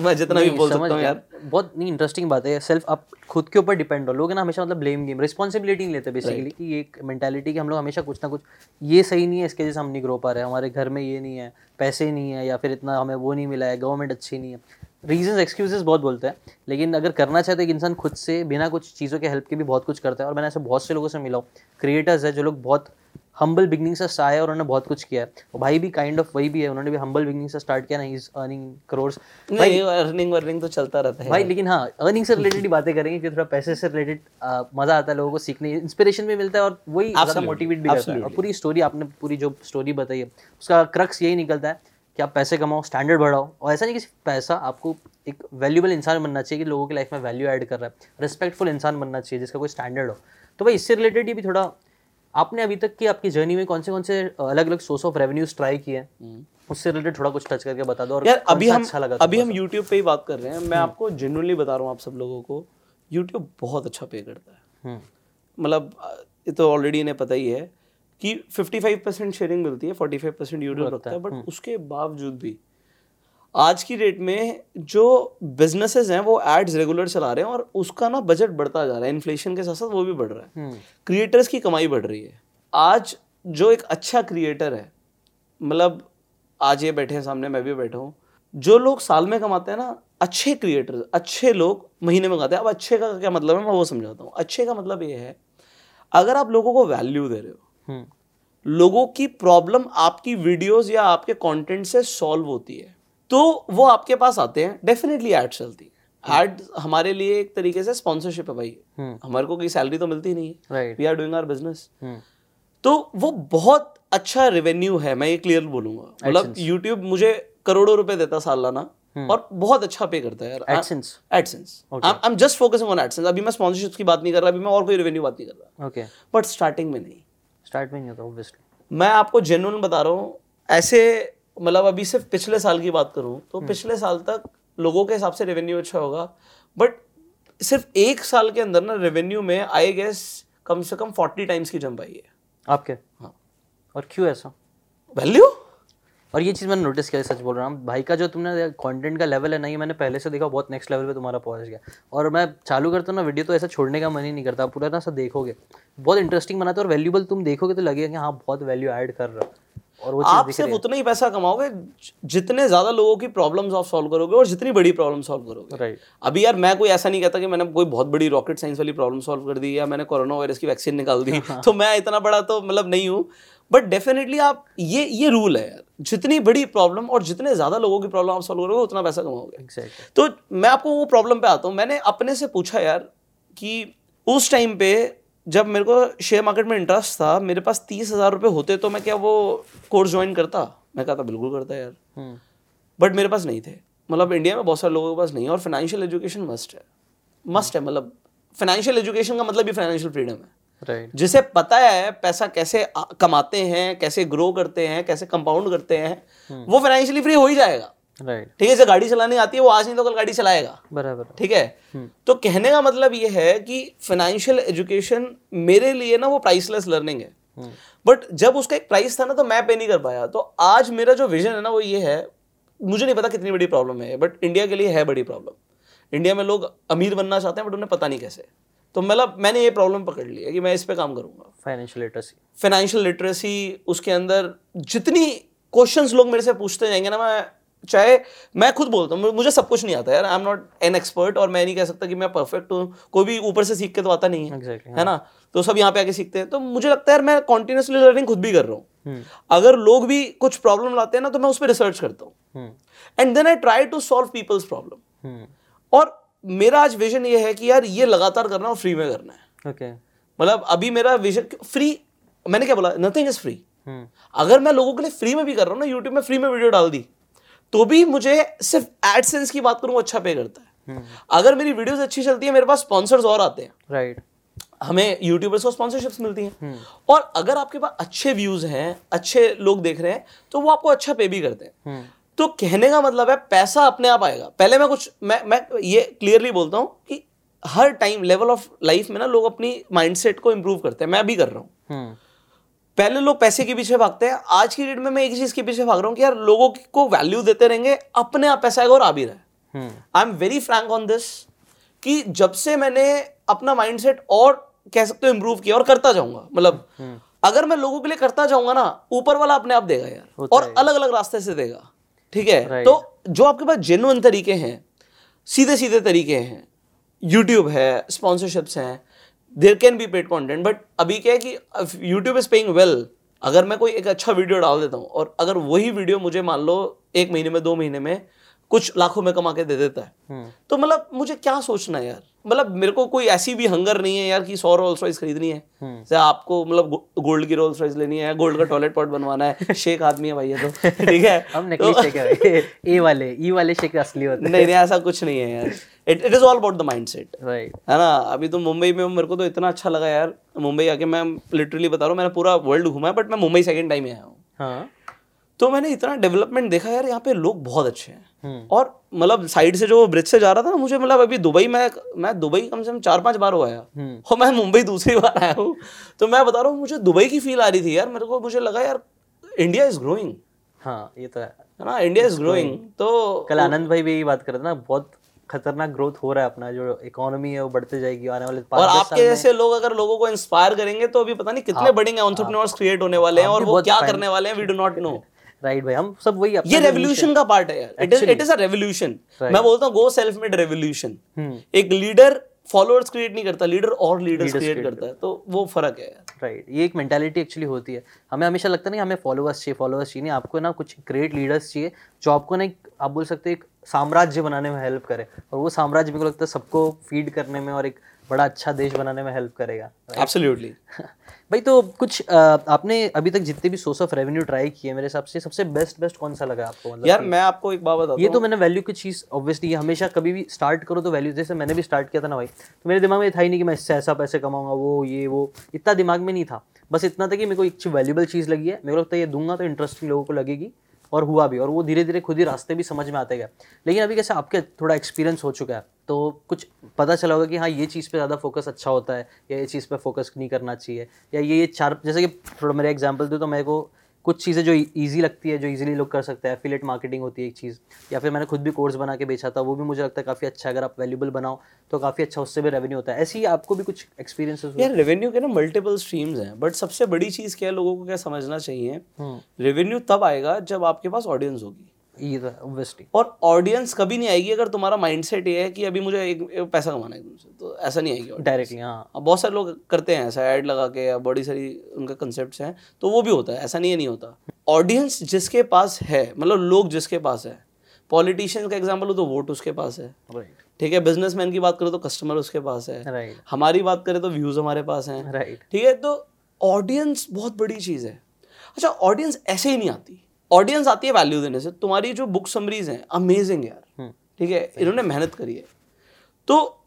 मैं जितना भी बोल सकता हूँ यार। बहुत नहीं इंटरेस्टिंग बात है सेल्फ आप खुद के ऊपर डिपेंड हो। लोग है ना हमेशा मतलब ब्लेम गेम रिस्पॉन्सिबिलिटी नहीं लेते बेसिकली कि एक मेंटालिटी कि हम लोग हमेशा कुछ ना कुछ ये सही नहीं है इसके वजह से हम नहीं ग्रो पा रहे हमारे घर में ये नहीं है पैसे नहीं है या फिर इतना हमें वो नहीं मिला है गवर्नमेंट अच्छी नहीं है। रीजंस एक्सक्यूजेस बहुत बोलते हैं। लेकिन अगर करना चाहे तो एक इंसान खुद से बिना कुछ चीज़ों के हेल्प के भी बहुत कुछ करता है और मैंने ऐसे बहुत से लोगों से मिला हूँ। क्रिएटर्स है जो लोग बहुत हम्बल बिगनिंग से आए और उन्होंने बहुत कुछ किया है। और भाई भी काइंड ऑफ़ वही भी है उन्होंने भी हम्बल बिगनिंग से स्टार्ट किया ना इज़ अर्निंग करोर्स नहीं अर्निंग वर्निंग तो चलता रहता है। भाई लेकिन हाँ अर्निंग से रिलेटेड ही बातें करेंगे कि थोड़ा पैसे से रिलेटेड मज़ा आता है लोगों को सीखने। इंस्पिरेशन भी मिलता है और वही ज़्यादा मोटिवेट भी करता है। और पूरी स्टोरी आपने पूरी जो स्टोरी बताई है उसका क्रक्स यही निकलता है कि आप पैसे कमाओ स्टैंडर्ड बढ़ाओ। और ऐसा नहीं कि सिर्फ़ पैसा आपको एक वैल्यूबल इंसान बनना चाहिए कि लोगों की लाइफ में वैल्यू ऐड कर रहा है। रिस्पेक्टफुल इंसान बनना चाहिए जिसका कोई स्टैंडर्ड हो। तो भाई इससे रिलेटेड ये भी थोड़ा आपने अभी तक की आपकी जर्नी में कौन से कौन से अलग अलग सोर्स ऑफ़ रेवेन्यूज ट्राई किए हैं? उससे रिलेटेड थोड़ा कुछ टच करके बता दो और यार अभी हम अच्छा लगा अभी हम YouTube पे ही बात कर रहे हैं। मैं आपको जेन्युइनली बता रहा हूँ आप सब लोगों को YouTube बहुत अच्छा पे करता है। हम्म। मतलब ये तो ऑलरेडी इन्हें पता ही है कि 55 परसेंट शेयरिंग मिलती है 45 परसेंट यूट्यूब रखता है बट उसके बावजूद भी आज की डेट में जो बिजनेसेस हैं वो एड्स रेगुलर चला रहे हैं और उसका ना बजट बढ़ता जा रहा है। इन्फ्लेशन के साथ साथ वो भी बढ़ रहा है। हम्म। क्रिएटर्स की कमाई बढ़ रही है। आज जो एक अच्छा क्रिएटर है मतलब आज ये बैठे हैं सामने मैं भी बैठा हूँ जो लोग साल में कमाते हैं ना अच्छे क्रिएटर अच्छे लोग महीने में कमाते हैं। अब अच्छे का क्या मतलब है? मैं वो समझाता हूँ। अच्छे का मतलब ये है अगर आप लोगों को वैल्यू दे रहे हो हम्म। लोगों की प्रॉब्लम आपकी वीडियोस या आपके कंटेंट से सॉल्व होती है तो वो आपके पास आते हैं। डेफिनेटली एड चलती है। एड हमारे लिए एक तरीके से स्पॉन्सरशिप है भाई। हम्म। हमारे को कोई सैलरी तो मिलती नहीं है। We are doing our business hmm. तो वो बहुत अच्छा रेवेन्यू है मैं ये क्लियर बोलूँगा। मतलब यूट्यूब मुझे करोड़ों रुपए देता सालाना और बहुत अच्छा पे करता है यार। AdSense AdSense I am just focusing on AdSense अभी मैं स्पॉन्सरशिप की बात नहीं कर रहा अभी मैं और कोई रेवेन्यू बात नहीं कर रहा। ओके बट स्टार्टिंग में नहीं। स्टार्ट में नहीं होता ऑब्वियसली मैं आपको जेन्युइन बता रहा हूँ ऐसे मतलब अभी सिर्फ़ पिछले साल की बात करूँ तो पिछले साल तक लोगों के हिसाब से रेवेन्यू अच्छा होगा बट सिर्फ़ एक साल के अंदर ना रेवेन्यू में आई गेस कम से कम फोर्टी टाइम्स की जंप आई है। आपके? हाँ। और क्यों ऐसा? वैल्यू और ये चीज़ मैंने नोटिस किया सच बोल रहा हूँ। भाई का जो तुमने कंटेंट का लेवल है ना ये मैंने पहले से देखा बहुत नेक्स्ट लेवल पे तुम्हारा पहुँच गया। और मैं चालू करता हूँ ना वीडियो तो ऐसा छोड़ने का मन ही नहीं करता पूरा ना सब देखोगे। बहुत इंटरेस्टिंग बनाते हो और वैल्यूबल तुम देखोगे तो लगेगा कि हाँ बहुत वैल्यू ऐड कर रहा। और वो आप सिर्फ़ उतना ही पैसा कमाओगे जितने ज़्यादा लोगों की प्रॉब्लम्स आप सॉल्व करोगे और जितनी बड़ी प्रॉब्लम सॉल्व करोगे। राइट अभी यार मैं कोई ऐसा नहीं कहता कि मैंने कोई बहुत बड़ी रॉकेट साइंस वाली प्रॉब्लम सॉल्व कर दी या मैंने कोरोना वायरस की वैक्सीन निकाल दी [laughs] तो मैं इतना बड़ा तो मतलब नहीं हूँ। बट डेफिनेटली आप ये ये रूल है यार। जितनी बड़ी प्रॉब्लम और जितने ज़्यादा लोगों की प्रॉब्लम आप सॉल्व करोगे उतना पैसा कमाओगे। तो मैं आपको वो प्रॉब्लम पे आता हूँ। मैंने अपने से पूछा यार कि उस टाइम पे जब मेरे को शेयर मार्केट में इंटरेस्ट था मेरे पास तीस हज़ार रुपये होते तो मैं क्या वो कोर्स ज्वाइन करता? मैं कहता बिल्कुल करता यार. हम्म। बट मेरे पास नहीं थे। मतलब इंडिया में बहुत सारे लोगों के पास नहीं है और फाइनेंशियल एजुकेशन मस्ट है। मस्ट है मतलब फाइनेंशियल एजुकेशन का मतलब ही फाइनेंशियल फ्रीडम है। राइट जिसे पता है पैसा कैसे कमाते हैं कैसे ग्रो करते हैं कैसे कंपाउंड करते हैं वो फाइनेंशियली फ्री हो ही जाएगा। राइट ठीक है जैसे गाड़ी चलानी आती है वो आज नहीं तो कल गाड़ी चलाएगा। बराबर। ठीक है? तो कहने का मतलब ये है कि फाइनेंशियल एजुकेशन मेरे लिए ना वो प्राइसलेस लर्निंग है। बट जब उसका एक प्राइस था ना तो मैं पे नहीं कर पाया। तो आज मेरा जो विजन है ना वो ये है मुझे नहीं पता कितनी बड़ी प्रॉब्लम है बट इंडिया के लिए है बड़ी प्रॉब्लम इंडिया में लोग अमीर बनना चाहते हैं बट उन्हें पता नहीं कैसे। तो मतलब मैंने ये प्रॉब्लम पकड़ ली है कि मैं इस पर काम करूँगा। फाइनेंशियल लिटरेसी फाइनेंशियल लिटरेसी उसके अंदर जितनी क्वेश्चंस लोग मेरे से पूछते जाएँगे ना मैं चाहे मैं खुद बोलता हूँ मुझे सब कुछ नहीं आता यार I am not an expert और मैं नहीं कह सकता कि मैं परफेक्ट हूँ कोई भी ऊपर से सीख के तो आता नहीं है एग्जैक्टली है ना? तो सब यहाँ पे आके सीखते हैं तो मुझे लगता है यार मैं कॉन्टिन्यूसली लर्निंग खुद भी कर रहा हूँ। हम्म। अगर लोग भी कुछ प्रॉब्लम लाते हैं ना तो मैं उस पर रिसर्च करता हूँ। And then I try to solve people's problem और मेरा आज विजन ये है कि यार ये लगातार करना और फ्री में करना है। ओके मतलब अभी मेरा विजन फ्री मैंने क्या बोला? नथिंग इज़ फ्री अगर मैं लोगों के लिए फ्री में भी कर रहा हूँ ना यूट्यूब में फ्री में वीडियो डाल दी तो भी मुझे सिर्फ़ एडसेंस की बात करूँ वो अच्छा पे करता है। अगर मेरी वीडियोस अच्छी चलती है मेरे पास स्पॉन्सर्स और आते हैं। राइट हमें यूट्यूबर्स को स्पॉन्सरशिप्स मिलती हैं। और अगर आपके पास अच्छे व्यूज़ हैं अच्छे लोग देख रहे हैं तो वो आपको अच्छा पे भी करते हैं। हम्म। तो कहने का मतलब है पैसा अपने आप आएगा। पहले मैं कुछ मैं मैं ये क्लियरली बोलता हूँ कि हर टाइम लेवल ऑफ़ लाइफ में ना लोग अपनी माइंडसेट को इम्प्रूव करते हैं। मैं भी कर रहा हूँ। हम्म। पहले लोग पैसे के पीछे भागते हैं। आज की डेट में मैं एक चीज़ के पीछे भाग रहा हूँ कि यार लोगों को वैल्यू देते रहेंगे अपने आप पैसा आएगा और आ भी रहा है। हम्म। I am very frank on this कि जब से मैंने अपना माइंडसेट और कह सकते हो इम्प्रूव किया और करता जाऊँगा मतलब अगर मैं लोगों के लिए करता जाऊँगा ना ऊपर वाला अपने आप देगा यार और अलग अलग रास्ते से देगा ठीक है? तो जो आपके पास जेन्युइन तरीके हैं सीधे सीधे तरीके हैं यूट्यूब है स्पॉन्सरशिप्स हैं there can be paid content but अभी क्या है कि यूट्यूब इज़ पेइंग वेल अगर मैं कोई एक अच्छा वीडियो डाल देता हूँ और अगर वही वीडियो मुझे मान लो एक महीने में दो महीने में कुछ लाखों में कमा के दे देता है हम्म। तो मतलब मुझे क्या सोचना है यार? मतलब मेरे को कोई ऐसी भी हंगर नहीं है यार कि सौ रोल्स रॉइस खरीदनी है। हम्म। जैसे आपको मतलब गोल्ड की रोल्स रॉइस लेनी है गोल्ड का टॉयलेट पॉट बनवाना है [laughs] शेख आदमी है भाई ये तो ठीक है? [laughs] हम नकली शेक है [laughs] ए वाले ई वाले शेक असली होते नहीं नहीं ऐसा कुछ नहीं है यार। It it is all about the mindset हैं राइट है ना? अभी तो मुंबई में मेरे को तो इतना अच्छा लगा यार। मुंबई आके मैं लिटरली बता रहा हूँ मैंने पूरा वर्ल्ड घूमा है बट मैं मुंबई सेकंड टाइम आया हूँ। हाँ। तो मैंने इतना डेवलपमेंट देखा यार यहाँ पे लोग बहुत अच्छे हैं। हम्म। और मतलब साइड से जो ब्रिज से जा रहा था ना मुझे मतलब अभी दुबई में मैं दुबई कम से कम चार पाँच बार हो। आया हम्म। और मैं मुंबई दूसरी [laughs] बार आया हूँ। तो मैं बता रहा हूँ मुझे दुबई की फील आ रही थी यार। मेरे को मुझे लगा यार इंडिया इज़ ग्रोइंग हाँ ये तो है। ना? इंडिया इज़ ग्रोइंग तो कल आनंद भाई भी यही बात कर रहे थे ना बहुत खतरनाक ग्रोथ हो रहा है अपना जो इकोनॉमी है वो बढ़ते जाएगी आने वाले और आपके जैसे लोग अगर लोगों को इंस्पायर करेंगे तो अभी पता नहीं कितने बड़े एंटरप्रेन्योर्स क्रिएट होने वाले हैं और वो क्या करने वाले हैं we do not know right भाई हम सब वही ये रेवोल्यूशन का पार्ट है it is it is a revolution मैं बोलता हूँ गो सेल्फ मेड रेवोल्यूशन एक लीडर फॉलोअर्स क्रिएट नहीं करता लीडर और लीडर्स क्रिएट करता है। तो वो फ़र्क है राइट ये एक मेंटालिटी एक्चुअली होती है। हमें हमेशा लगता नहीं हमें फॉलोअर्स चाहिए फॉलोअर्स चाहिए नहीं आपको ना कुछ ग्रेट लीडर्स चाहिए जो आपको ना आप बोल सकते हैं साम्राज्य बनाने में हेल्प करे। और वो साम्राज्य मेरे को लगता है सबको फ़ीड करने में और एक बड़ा अच्छा देश बनाने में हेल्प करेगा एब्सोल्युटली [laughs] भाई तो कुछ अ, आपने अभी तक जितने भी सोर्स ऑफ़ रेवेन्यू ट्राई किए मेरे हिसाब से सबसे बेस्ट बेस्ट कौन सा लगा आपको? मतलब यार मैं आपको एक बात बताता ये तो मैंने वैल्यू की चीज़ ऑब्वियसली हमेशा कभी भी स्टार्ट करो तो वैल्यू जैसे मैंने भी स्टार्ट किया था ना भाई तो मेरे दिमाग में था ही नहीं कि मैं इससे ऐसा पैसे कमाऊँगा वो ये वो इतना दिमाग में नहीं था। बस इतना था कि मेरे को एक वैल्यूबल चीज़ लगी है मेरे को लगता है ये दूँगा तो इंटरेस्टिंग लोगों को लगेगी। और हुआ भी, और वो धीरे धीरे खुद ही रास्ते भी समझ में आते गए। लेकिन अभी कैसे आपके थोड़ा एक्सपीरियंस हो चुका है तो कुछ पता चला होगा कि हाँ ये चीज़ पे ज़्यादा फोकस अच्छा होता है, या ये चीज़ पे फोकस नहीं करना चाहिए, या ये ये चार, जैसे कि थोड़ा मेरा एग्ज़ाम्पल दूँ तो मेरे को कुछ चीज़ें जो ईजी लगती है जो ईजिली लोग कर सकते हैं। एफिलेट मार्केटिंग होती है एक चीज़। या फिर मैंने खुद भी कोर्स बना के बेचा था वो भी मुझे लगता है काफ़ी अच्छा अगर आप वैल्यूबल बनाओ तो काफ़ी अच्छा उससे भी रेवेन्यू होता है। ऐसे ही आपको भी कुछ एक्सपीरियंस यार रेवेन्यू के ना मल्टीपल स्ट्रीम्स हैं। बट सबसे बड़ी चीज़ क्या है लोगों को क्या समझना चाहिए? रेवेन्यू तब आएगा जब आपके पास ऑडियंस होगी। ऑब्वियसली और ऑडियंस कभी नहीं आएगी अगर तुम्हारा माइंडसेट ये है कि अभी मुझे एक, एक पैसा कमाना है तुमसे। तो ऐसा नहीं आएगी डायरेक्टली हाँ। अब बहुत सारे लोग करते हैं ऐसा ऐड लगा के या बड़ी सारी उनके कंसेप्ट हैं तो वो भी होता है ऐसा नहीं है नहीं होता। ऑडियंस जिसके पास है मतलब लोग जिसके पास है पॉलिटिशियन का एग्ज़ाम्पल हो तो वोट उसके पास है। राइट ठीक है बिजनेसमैन की बात करो तो कस्टमर उसके पास है। राइट हमारी बात करें तो व्यूज़ हमारे पास हैं। राइट ठीक है तो ऑडियंस बहुत बड़ी चीज़ है। अच्छा ऑडियंस ऐसे ही नहीं आती। ऑडियंस आती है वैल्यू देने से तुम्हारी जो बुक समरीज हैं अमेजिंग यार। हम्म। ठीक है? इन्होंने मेहनत करी है। तो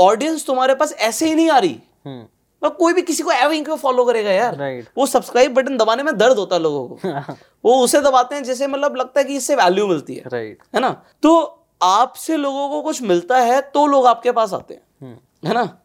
ऑडियंस तुम्हारे पास ऐसे ही नहीं आ रही। मतलब कोई भी किसी को एवं क्यों फॉलो करेगा यार? Right. वो सब्सक्राइब बटन दबाने में दर्द होता है लोगों को। [laughs] वो उसे दबाते हैं जैसे मतलब लगता है कि इससे वैल्यू मिलती है। राइट है ना? तो आपसे लोगों को कुछ मिलता है तो लोग आपके पास आते हैं। हम्म। है ना?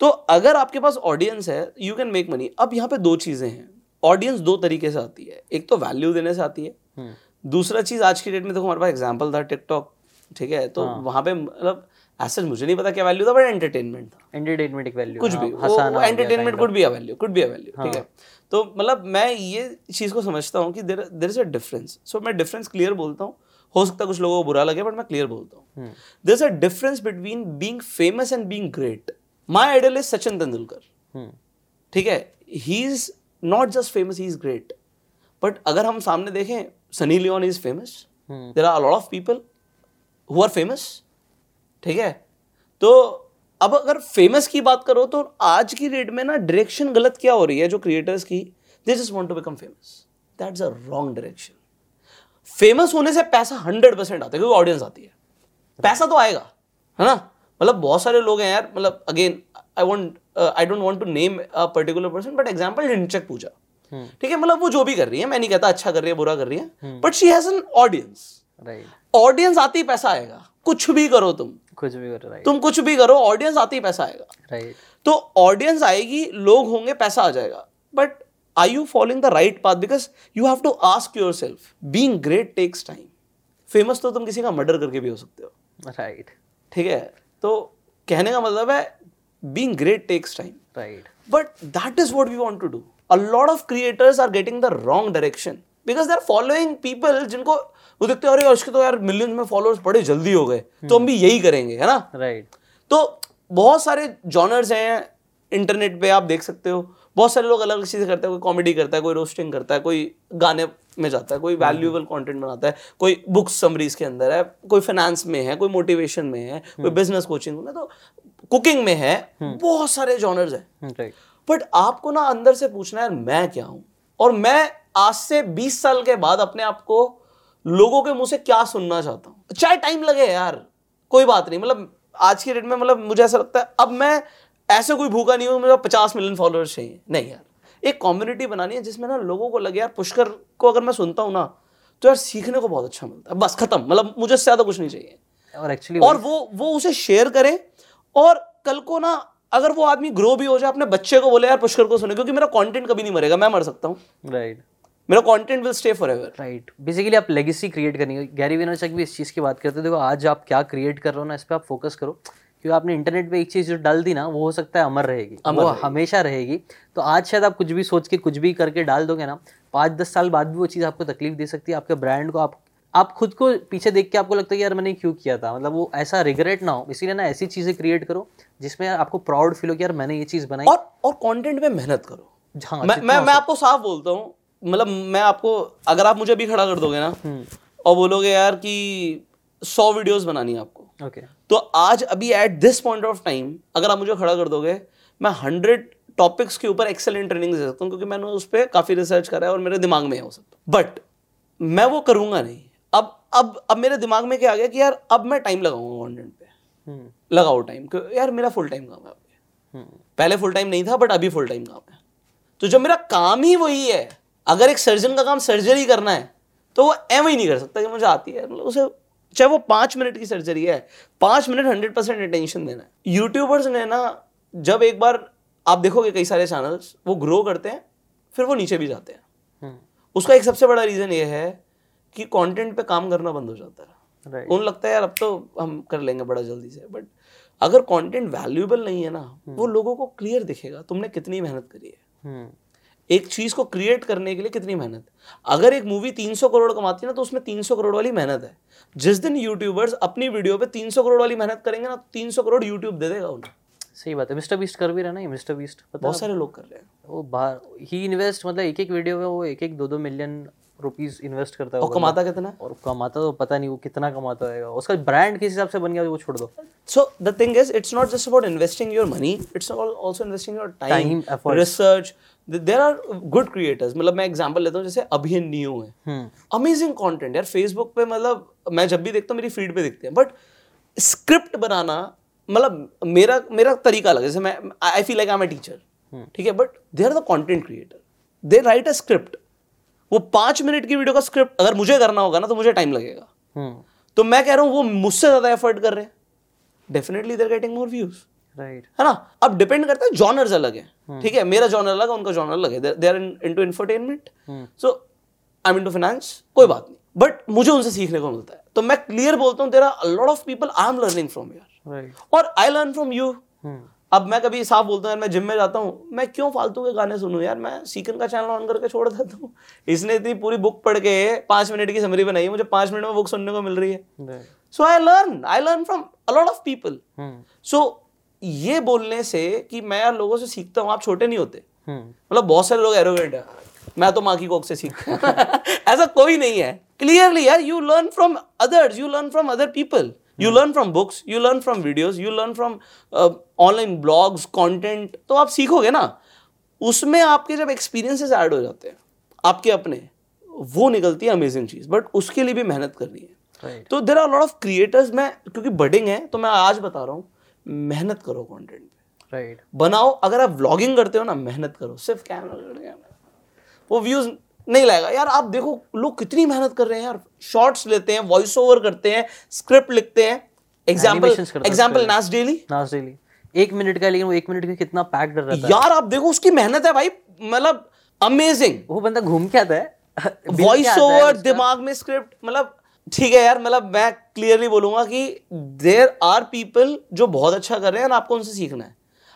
तो अगर आपके पास ऑडियंस है यू कैन मेक मनी अब यहाँ पे दो चीज़ें हैं। ऑडियंस दो तरीके से आती है। एक तो वैल्यू देने से आती है। हम्म। दूसरा चीज़ आज की डेट में देखो हमारे पास एग्ज़ाम्पल था टिकटॉक ठीक है? तो हाँ. वहाँ पे मतलब ऐसा मुझे नहीं पता क्या वैल्यू था बट एंटरटेनमेंट था। एंटरटेनमेंट एक वैल्यू कुछ भी entertainment could be a value could be a value ठीक है? तो मतलब मैं ये चीज़ को समझता हूँ कि देर देर इज़ अ डिफरेंस सो मैं डिफरेंस क्लियर बोलता हूँ। हो सकता है कुछ लोगों को बुरा लगे बट मैं क्लियर बोलता हूँ। There is a difference between being famous and being great my idol is Sachin Tendulkar ठीक है? He is not just famous he is great but अगर हम सामने देखें Sunny Leone is famous there are lot of people who are famous ठीक है? तो अब अगर फ़ेमस की बात करो तो आज की डेट में ना डायरेक्शन गलत क्या हो रही है जो क्रिएटर्स की? They just want to become famous that's a wrong direction famous होने से पैसा हंड्रेड परसेंट आता है क्योंकि ऑडियंस आती है। पैसा तो आएगा है ना? मतलब बहुत सारे लोग हैं यार मतलब again I want I don't want to name a particular person but example Hinchak Pooja. ठीक है मतलब वो जो भी कर रही है मैं नहीं कहता अच्छा कर रही है बुरा कर रही है but she has an audience audience आती ही पैसा आएगा। कुछ भी करो तुम। कुछ भी कर तुम कुछ भी करो ऑडियंस आती ही पैसा आएगा। तो ऑडियंस आएगी लोग होंगे पैसा आ जाएगा। But I you following the right path because you have to ask yourself being great takes time famous तो तुम किसी का मर्डर करके भी हो सकते हो। राइट ठीक है? तो कहने का मतलब है being great takes time right But that is what we want to do. A lot of creators are getting the wrong direction because they're following people जिनको वो देखते हैं अरे उसके तो यार मिलियन में फॉलोअर्स बड़े जल्दी हो गए। तो हम भी यही करेंगे है ना? राइट तो बहुत सारे जॉनर्स हैं इंटरनेट पे आप देख सकते हो। बहुत सारे लोग अलग अलग चीज़ें करते हैं कोई कॉमेडी करता है कोई रोस्टिंग करता है कोई गाने में जाता है कोई वैल्यूएबल कंटेंट बनाता है कोई बुक्स समरीज के अंदर है कोई फाइनेंस में है कोई मोटिवेशन में है कोई बिज़नेस कोचिंग में तो कुकिंग में है बहुत सारे जॉनर्स हैं। बट आपको ना अंदर से पूछना है मैं क्या हूँ? और मैं आज से 20 साल के बाद अपने आप को लोगों के मुँह से क्या सुनना चाहता हूँ? चाहे टाइम लगे यार कोई बात नहीं। मतलब आज की डेट में मतलब मुझे ऐसा लगता है अब मैं ऐसे कोई भूखा नहीं हूँ मुझे पचास मिलियन फॉलोअर्स चाहिए। नहीं यार एक कम्युनिटी बनानी है जिसमें ना लोगों को लगे यार पुष्कर को अगर मैं सुनता हूँ ना तो यार सीखने को बहुत अच्छा मिलता है। बस खत्म। मतलब मुझे इससे ज़्यादा कुछ नहीं चाहिए। और एक्चुअली और वो वो उसे शेयर करे और कल को ना अगर वो आदमी ग्रो भी हो जाए अपने बच्चे को बोले यार पुष्कर को सुने क्योंकि मेरा कंटेंट कभी नहीं मरेगा मैं मर सकता हूँ। राइट मेरा content will stay forever right basically आप लेगेसी क्रिएट करनी है गैरी विनरचक भी इस चीज़ की बात करते हैं। देखो आज आप क्या क्रिएट कर रहे हो ना इस पर आप फोकस करो। क्योंकि आपने इंटरनेट पे एक चीज़ जो डाल दी ना वो हो सकता है अमर रहेगी। अमर वो हमेशा रहेगी। तो आज शायद आप कुछ भी सोच के कुछ भी करके डाल दोगे ना पाँच दस साल बाद भी वो चीज़ आपको तकलीफ़ दे सकती है। आपके ब्रांड को आप आप खुद को पीछे देख के आपको लगता है कि यार मैंने क्यों किया था? मतलब वो ऐसा रिग्रेट ना हो। इसीलिए ना ऐसी चीज़ें क्रिएट करो जिसमें आपको प्राउड फील हो कि यार मैंने ये चीज़ बनाई। और और कंटेंट में मेहनत करो। हाँ मैं मैं मैं आपको साफ़ बोलता हूँ मतलब मैं आपको अगर आप मुझे अभी खड़ा कर दोगे ना और बोलोगे यार कि सौ वीडियोस बनानी है आपको ओके तो आज अभी at this point of time अगर आप मुझे खड़ा कर दोगे मैं हंड्रेड टॉपिक्स के ऊपर एक्सेलेंट ट्रेनिंग दे सकता हूँ क्योंकि मैंने उस पर काफ़ी रिसर्च करा है और मेरे दिमाग में है वो सब। बट मैं वो करूँगा नहीं। अब अब अब मेरे दिमाग में क्या आ गया कि यार अब मैं टाइम लगाऊँगा कंटेंट पे। लगाओ टाइम यार मेरा फुल टाइम काम है पहले फुल टाइम नहीं था बट अभी फुल टाइम काम है। तो जब मेरा काम ही वही है अगर एक सर्जन का काम सर्जरी करना है तो वो एम ही नहीं कर सकता कि मुझे आती है। मतलब उसे चाहे वो पाँच मिनट की सर्जरी है पाँच मिनट हंड्रेड परसेंट अटेंशन देना है। यूट्यूबर्स ने ना जब एक बार आप देखोगे कई सारे चैनल्स वो ग्रो करते हैं फिर वो नीचे भी जाते हैं। उसका एक सबसे बड़ा रीजन ये है कि कंटेंट पे काम करना बंद हो जाता है। Right. उन लगता है यार अब तो हम कर लेंगे बड़ा जल्दी से। बट अगर कंटेंट वैल्यूएबल नहीं है ना hmm. वो लोगों को क्लियर दिखेगा तुमने कितनी मेहनत करी है? हम्म एक चीज़ को क्रिएट करने के लिए कितनी मेहनत अगर एक मूवी 300 करोड़ कमाती है ना तो उसमें 300 करोड़ वाली मेहनत है। जिस दिन यूट्यूबर्स अपनी वीडियो पे 300 करोड़ वाली मेहनत करेंगे ना 300 करोड़ यूट्यूब दे देगा उन्हें। सही बात है। मिस्टर बीस्ट कर भी रहा ना मिस्टर बीस्ट बहुत सारे लोग कर रहे हैं। वो बाहर ही इन्वेस्ट मतलब एक एक वीडियो में वो एक एक दो दो मिलियन रुपीस इन्वेस्ट करता है और कमाता कितना? और कमाता तो पता नहीं वो कितना कमाता होगा उसका ब्रांड किस हिसाब से बन गया वो छोड़ दो। So the thing is, it's not just about investing your money; it's al- also investing your time, Time, efforts. research. Th- There are good creators. मतलब मैं एग्जांपल लेता हूँ जैसे अभिनन्यू है। हम्म। अमेजिंग कंटेंट यार फेसबुक पे मतलब मैं जब भी देखता हूँ मेरी फ़ीड पे दिखते हैं। बट स्क्रिप्ट बनाना मतलब मेरा मेरा तरीका अलग जैसे मैं I feel like I am a teacher ठीक है but they are the content creator they write a script वो पाँच मिनट की वीडियो का स्क्रिप्ट अगर मुझे करना होगा ना तो मुझे टाइम लगेगा। हम्म। तो मैं कह रहा हूँ वो मुझसे ज़्यादा एफर्ट कर रहे हैं। Definitely they're getting more views right है ना? अब डिपेंड करता है जॉनर्स अलग है। ठीक है मेरा जॉनर अलग है उनका जॉनर अलग है। They are into infotainment so I am into finance कोई बात नहीं। बट मुझे उनसे सीखने को मिलता है। तो मैं क्लियर बोलता हूँ तेरा lot of people I am learning from यार। और I learn from you hmm. अब मैं कभी साफ़ बोलता हूँ यार मैं जिम में जाता हूँ। मैं क्यों फालतू के गाने सुनूं? यार मैं सीकन का चैनल ऑन करके छोड़ देता हूँ। इसने इतनी पूरी बुक पढ़ के पाँच मिनट की समरी बनाई मुझे पाँच मिनट में बुक सुनने को मिल रही है। So I learn I learn from a lot of people so ये बोलने से कि मैं यार लोगों से सीखता हूँ आप छोटे नहीं होते। हम्म मतलब बहुत सारे लोग एरोगेंट है। मैं तो माँ की कोक से सीखता [laughs] ऐसा कोई नहीं है। क्लियरली यार you learn from others you learn from other people you learn from books you learn from videos you learn from online blogs content तो आप सीखोगे ना। उसमें आपके जब एक्सपीरियंसेस ऐड हो जाते हैं आपके अपने वो निकलती है अमेजिंग चीज़ बट उसके लिए भी मेहनत करनी है। राइट तो there are lot of creators मैं क्योंकि बडिंग है तो मैं आज बता रहा हूँ मेहनत करो कंटेंट पे। राइट बनाओ अगर आप व्लॉगिंग करते हो ना मेहनत करो सिर्फ़ कैमरा वो व्यूज़ नहीं लाएगा यार आप देखो लोग कितनी मेहनत कर रहे हैं यार। शॉर्ट्स लेते हैं वॉइस ओवर करते हैं स्क्रिप्ट लिखते हैं। Example example. Nas Daily Nas Daily एक मिनट का लेकिन वो एक मिनट का कितना पैक्ड रहता है। यार आप देखो उसकी मेहनत है भाई। मतलब अमेजिंग वो बंदा घूम के आता है। [laughs] वॉइस ओवर दिमाग में स्क्रिप्ट मतलब ठीक है यार मतलब मैं क्लियरली बोलूँगा कि देर आर पीपल जो बहुत अच्छा कर रहे हैं और आपको उनसे सीखना है।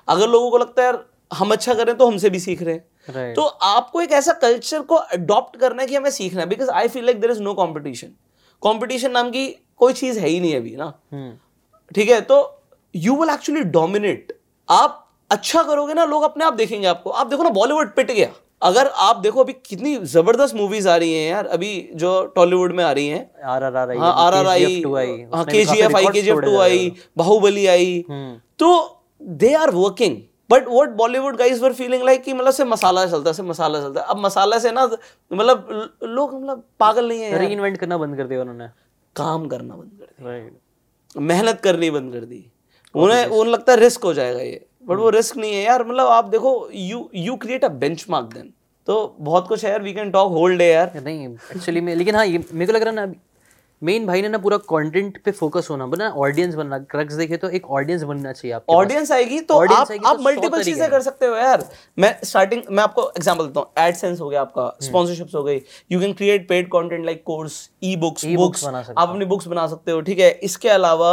अगर लोगों को लगता है यार हम अच्छा कर रहे हैं तो हमसे भी सीख रहे हैं। Right. तो आपको एक ऐसा कल्चर को अडॉप्ट करना है कि हमें सीखना है because I feel like there is no competition competition नाम की कोई चीज़ है ही नहीं अभी ना? हम्म। ठीक है? तो यू विल एक्चुअली डोमिनेट आप अच्छा करोगे ना लोग अपने आप देखेंगे आपको। आप देखो ना बॉलीवुड पिट गया। अगर आप देखो अभी कितनी ज़बरदस्त मूवीज़ आ रही हैं यार अभी जो टॉलीवुड में आ रही हैं। आर आर आर आई हाँ आर आर आई हाँ के जी एफ़ आई के जी एफ़ टू आई बाहुबली आई। तो they are working but what Bollywood guys were feeling like कि मतलब से मसाला चलता है से मसाला चलता। है अब मसाला से ना मतलब लोग मतलब पागल नहीं है यार। रीइन्वेंट करना बंद कर दिया उन्होंने। काम करना बंद कर दिया। राइट मेहनत करनी बंद कर दी। उन्हें उन्हें लगता है रिस्क हो जाएगा ये। बट वो रिस्क नहीं है यार। मतलब आप देखो you you create a benchmark then तो बहुत कुछ है यार। We can talk whole day यार। नहीं एक्चुअली में लेकिन हाँ ये मेरे को लग रहा है ना मेन भाई ने ना पूरा कंटेंट पे फोकस होना बना ऑडियंस बनना क्रक्स देखे तो एक ऑडियंस बनना चाहिए आपके ऑडियंस आएगी तो Audience आप आएगी तो आप मल्टीपल चीज़ें कर सकते हो यार। मैं स्टार्टिंग मैं आपको एग्जांपल देता हूँ। एडसेंस हो गया आपका स्पॉन्सरशिप्स हो गई। You can create paid content like course ebooks books आप अपनी बुक्स बना सकते हो ठीक है? इसके अलावा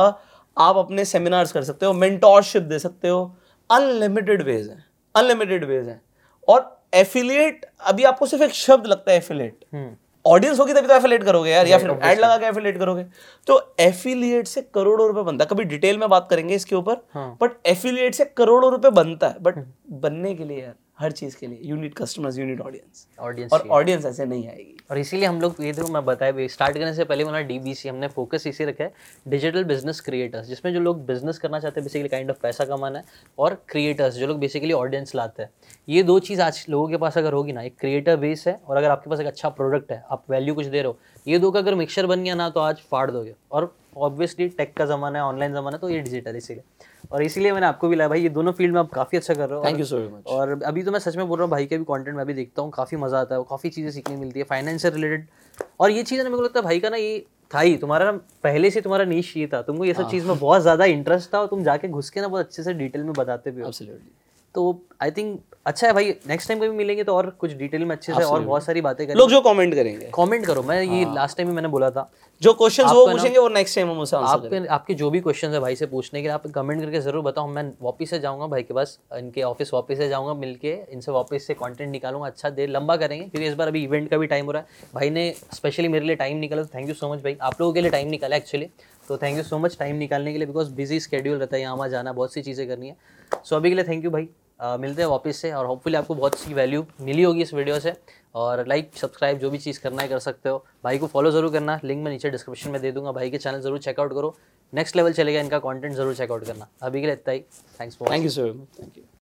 आप अपने सेमिनार्स कर सकते हो मेंटोरशिप दे सकते हो। अनलिमिटेड वेज है। अनलिमिटेड वेज है। और एफिलिएट अभी आपको सिर्फ़ एक शब्द लगता है एफिलिएट हम्म। ऑडियंस होगी तभी तो एफिलेट करोगे यार या फिर एड लगा के एफिलेट करोगे। तो एफिलिएट से करोड़ों रुपए बनता है। कभी डिटेल में बात करेंगे इसके ऊपर हाँ। बट एफिलिएट से करोड़ों रुपए बनता है। बट बनने के लिए यार हर चीज़ के लिए। You need customers you need audience audience और ऑडियंस ऐसे नहीं आएगी। और इसीलिए हम लोग ये देखो मैं बताया भी स्टार्ट करने से पहले हमारा डीबीसी हमने फोकस इसी रखा है डिजिटल बिज़नेस क्रिएटर्स जिसमें जो लोग बिज़नेस करना चाहते हैं बेसिकली काइंड ऑफ़ पैसा कमाना है और क्रिएटर्स जो लोग बेसिकली ऑडियंस लाते हैं। ये दो चीज़ आज लोगों के पास अगर होगी ना एक क्रिएटर बेस है और अगर आपके पास एक अच्छा प्रोडक्ट है आप वैल्यू कुछ दे रहे हो ये दो का अगर मिक्सचर बन गया ना तो आज फाड़ दोगे। और ऑब्वियसली टेक का ज़माना है ऑनलाइन ज़माना है तो ये डिजिटल इसीलिए। और इसीलिए मैंने आपको भी लाया। भाई ये दोनों फ़ील्ड में आप काफ़ी अच्छा कर रहे हो। थैंक यू सो मच और अभी तो मैं सच में बोल रहा हूँ भाई के भी कंटेंट मैं भी देखता हूँ काफ़ी मज़ा आता है काफ़ी चीज़ें सीखने मिलती है फाइनेंस से रिलेटेड और ये चीज़ें ना मेरे को लगता है भाई का ना ये था ही तुम्हारा ना पहले से तुम्हारा नीच ये था तुमको ये सब चीज़ में बहुत ज़्यादा इंटरेस्ट था और तुम जाके घुस के ना बहुत अच्छे से डिटेल में बताते भी हो। तो आई थिंक अच्छा है भाई नेक्स्ट टाइम कभी मिलेंगे तो और कुछ डिटेल में अच्छे से और बहुत सारी बातें करेंगे। लोग जो कमेंट करेंगे। कमेंट करो मैं ये लास्ट टाइम भी मैंने बोला था। जो क्वेश्चंस वो पूछेंगे वो नेक्स्ट टाइम हम उसे आंसर आपके आपके जो भी क्वेश्चन है भाई से पूछने के लिए आप कमेंट करके ज़रूर बताओ मैं वापस से जाऊँगा भाई के पास इनके ऑफ़िस वापस से जाऊँगा मिलके इनसे वापस से कंटेंट निकालूँगा अच्छा देर लंबा करेंगे क्योंकि इस बार अभी इवेंट का भी टाइम हो रहा है। भाई ने स्पेशली मेरे लिए टाइम निकाला थैंक यू सो मच भाई। आप लोगों के लिए टाइम निकाला एक्चुअली तो thank you so much time निकालने के लिए बिकॉज़ बिज़ी स्केड्यूल रहता है यहाँ वहाँ जाना बहुत सी चीज़ें करनी है। सो अभी के लिए थैंक यू भाई। Uh, मिलते हैं वापस से और होपफुली आपको बहुत सी वैल्यू मिली होगी इस वीडियो से। और लाइक सब्सक्राइब जो भी चीज़ करना है कर सकते हो। भाई को फॉलो ज़रूर करना। लिंक मैं नीचे डिस्क्रिप्शन में दे दूँगा। भाई के चैनल ज़रूर चेकआउट करो। नेक्स्ट लेवल चलेगा इनका कंटेंट ज़रूर चेकआउट करना। अभी के लिए इतना ही। Thanks for thank you sir thank you